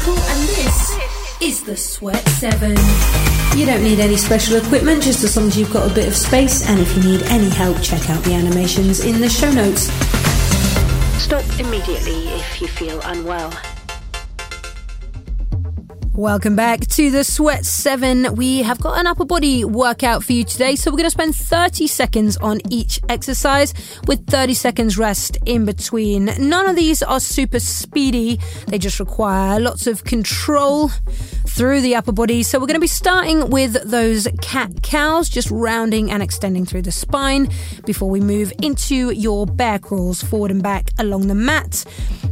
Okell, and this is the Sweat Seven. You don't need any special equipment, just as long as you've got a bit of space. And if you need any help, check out the animations in the show notes. Stop immediately if you feel unwell. Welcome back to the Sweat 7. We have got an upper body workout for you today. So we're going to spend 30 seconds on each exercise with 30 seconds rest in between. None of these are super speedy. They just require lots of control through the upper body. So we're going to be starting with those cat cows, just rounding and extending through the spine before we move into your bear crawls forward and back along the mat.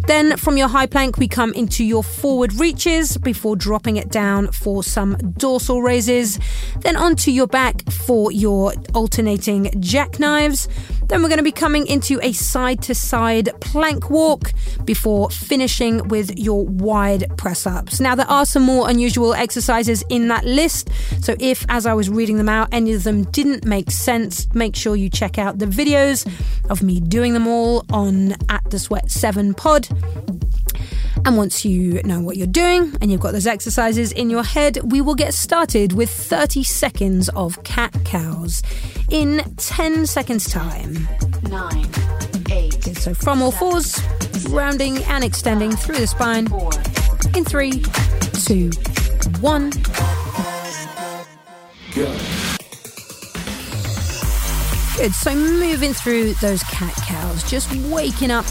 Then from your high plank, we come into your forward reaches before dropping it down for some dorsal raises. Then onto your back for your alternating jackknives. Then we're going to be coming into a side to side plank walk before finishing with your wide press ups. Now, there are some more unusual exercises in that list. So, if as I was reading them out, any of them didn't make sense, make sure you check out the videos of me doing them all on at the Sweat 7 pod. And once you know what you're doing and you've got those exercises in your head, we will get started with 30 seconds of cat cows in 10 seconds' time. Nine, eight, So from all fours, rounding and extending through the spine four, in three, two, one. Good. So moving through those cat cows, just waking up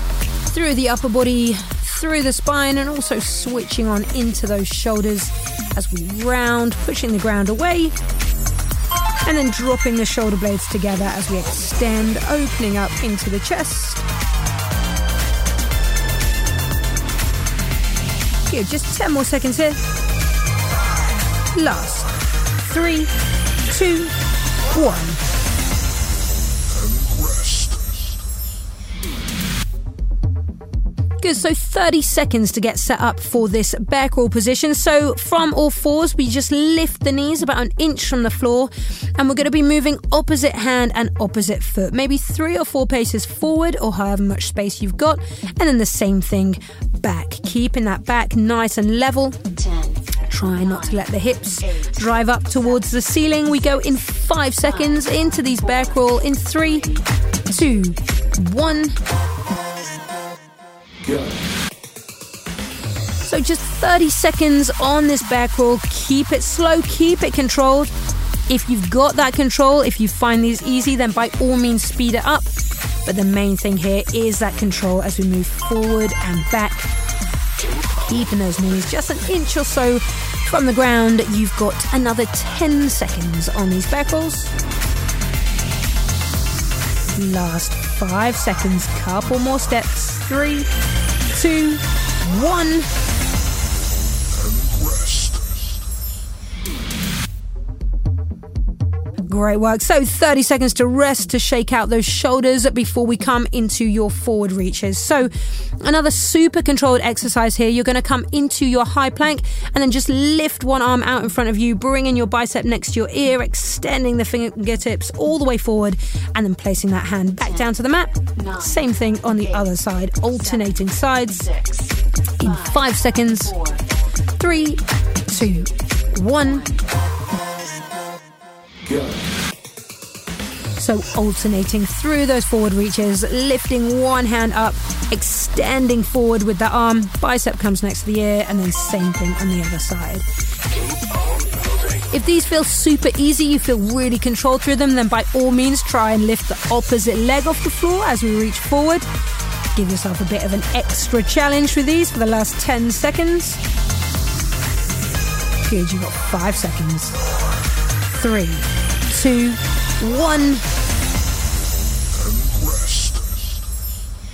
through the upper body, through the spine, and also switching on into those shoulders as we round, pushing the ground away, and then dropping the shoulder blades together as we extend, opening up into the chest. Here, Just 10 more seconds here. Last. Three, two, one. Good, so 30 seconds to get set up for this bear crawl position. So, from all fours, we just lift the knees about an inch from the floor, and we're going to be moving opposite hand and opposite foot, maybe three or four paces forward, or however much space you've got, and then the same thing back. Keeping that back nice and level. ten, Try not to let the hips drive up towards the ceiling. We go in five seconds into these bear crawl in three, two, one. So just 30 seconds on this bear crawl. Keep it slow, keep it controlled. If you've got that control, if you find these easy, then by all means speed it up. But the main thing here is that control as we move forward and back keeping those knees just an inch or so from the ground. You've got another 10 seconds on these bear crawls. Last five seconds, couple more steps. Three, two, one. Great work. So 30 seconds to rest to shake out those shoulders before we come into your forward reaches. So another super controlled exercise here. You're going to come into your high plank and then just lift one arm out in front of you, bringing your bicep next to your ear, extending the fingertips all the way forward, and then placing that hand back down to the mat. Same thing on the other side, alternating sides in five seconds. Three, two, one. So alternating through those forward reaches, lifting one hand up, extending forward with the arm, bicep comes next to the ear, and then same thing on the other side. If these feel super easy, you feel really controlled through them, then by all means try and lift the opposite leg off the floor as we reach forward. Give yourself a bit of an extra challenge with these for the last 10 seconds. Good, you've got five seconds. Three, two, one.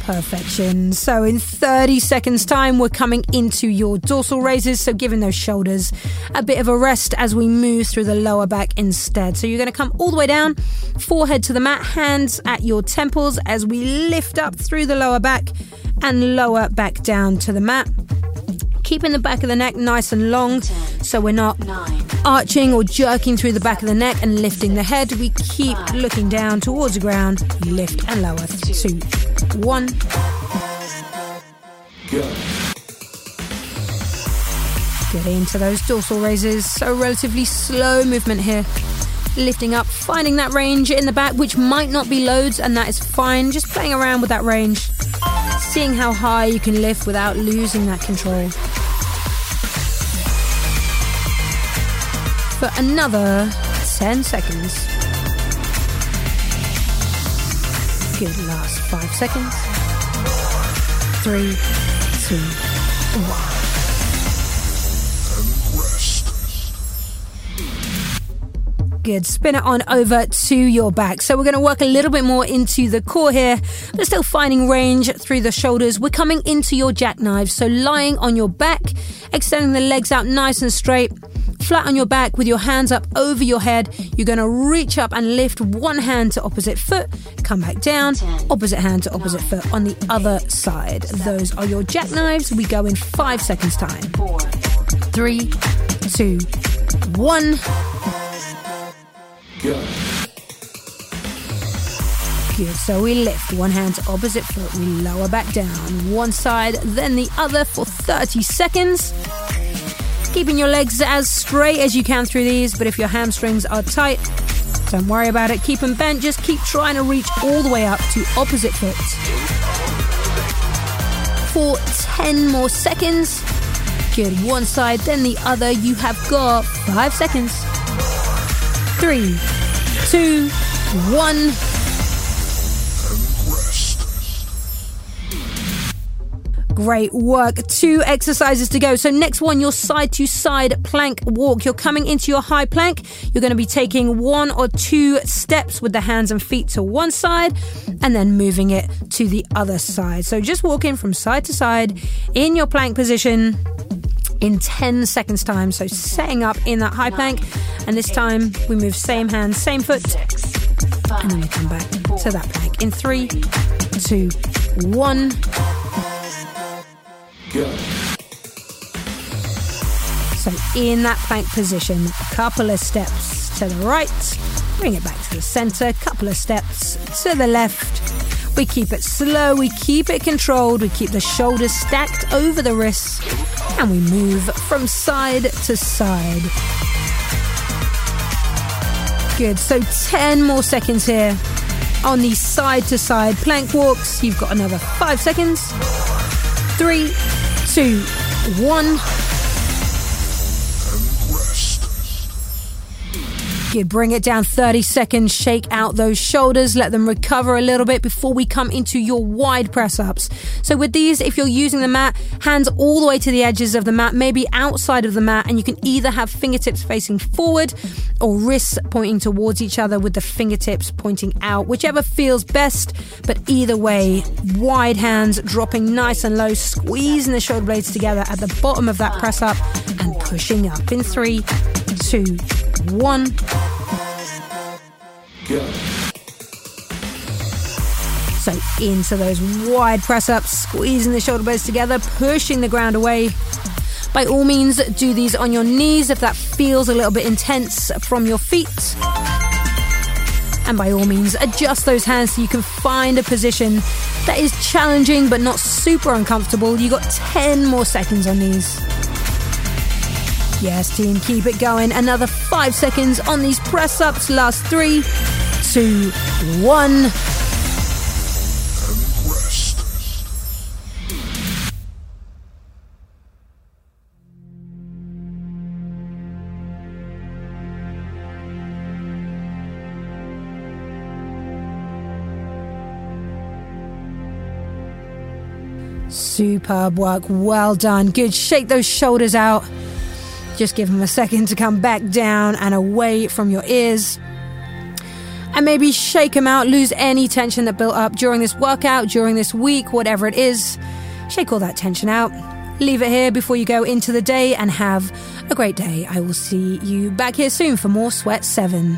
Perfection. So, in 30 seconds' time, we're coming into your dorsal raises. So, giving those shoulders a bit of a rest as we move through the lower back instead. So, you're going to come all the way down, forehead to the mat, hands at your temples as we lift up through the lower back and lower back down to the mat. Keeping the back of the neck nice and long so we're not arching or jerking through the back of the neck and lifting the head. We keep looking down towards the ground, lift and lower. Two, one. Get into those dorsal raises. So, relatively slow movement here. Lifting up, finding that range in the back, which might not be loads, and that is fine. Just playing around with that range. Seeing how high you can lift without losing that control. For another 10 seconds. Good, last five seconds. Three, two, one. Good. Spin it on over to your back. So we're going to work a little bit more into the core here, but still finding range through the shoulders. We're coming into your jackknife. So lying on your back, extending the legs out nice and straight, flat on your back with your hands up over your head. You're going to reach up and lift one hand to opposite foot, come back down, opposite hand to opposite foot on the other side. Those are your jackknives. We go in five seconds time. Three, two, one. Good. So we lift one hand to opposite foot, we lower back down one side, then the other for 30 seconds. Keeping your legs as straight as you can through these, but if your hamstrings are tight, don't worry about it. Keep them bent. Just keep trying to reach all the way up to opposite foot. For 10 more seconds. Good. One side, then the other. You have got five seconds. Three, two, one. Great work. Two exercises to go. So, next one, your side to side plank walk. You're coming into your high plank. You're going to be taking one or two steps with the hands and feet to one side and then moving it to the other side. So, just walking from side to side in your plank position in 10 seconds time. So setting up in that high plank and this time we move same hand, same foot and then we come back to that plank in three, two, one. So in that plank position, a couple of steps to the right, bring it back to the center, a couple of steps to the left. We keep it slow, we keep it controlled, we keep the shoulders stacked over the wrists, and we move from side to side. Good, so 10 more seconds here on these side to side plank walks. You've got another five seconds. Three, two, one. Bring it down 30 seconds. Shake out those shoulders. Let them recover a little bit before we come into your wide press ups. So, with these, if you're using the mat, hands all the way to the edges of the mat, maybe outside of the mat, and you can either have fingertips facing forward or wrists pointing towards each other with the fingertips pointing out, whichever feels best. But either way, wide hands dropping nice and low, squeezing the shoulder blades together at the bottom of that press up and pushing up in three, two, one. So into those wide press ups, squeezing the shoulder blades together, pushing the ground away. By all means, do these on your knees if that feels a little bit intense from your feet. And by all means, adjust those hands so you can find a position that is challenging but not super uncomfortable. You got 10 more seconds on these. Yes, team, keep it going. Another five seconds on these press ups. Last three, two, one. Superb work. Well done. Good. Shake those shoulders out. Just give them a second to come back down and away from your ears. And maybe shake them out, lose any tension that built up during this workout, during this week, whatever it is. Shake all that tension out. Leave it here before you go into the day and have a great day. I will see you back here soon for more Sweat 7.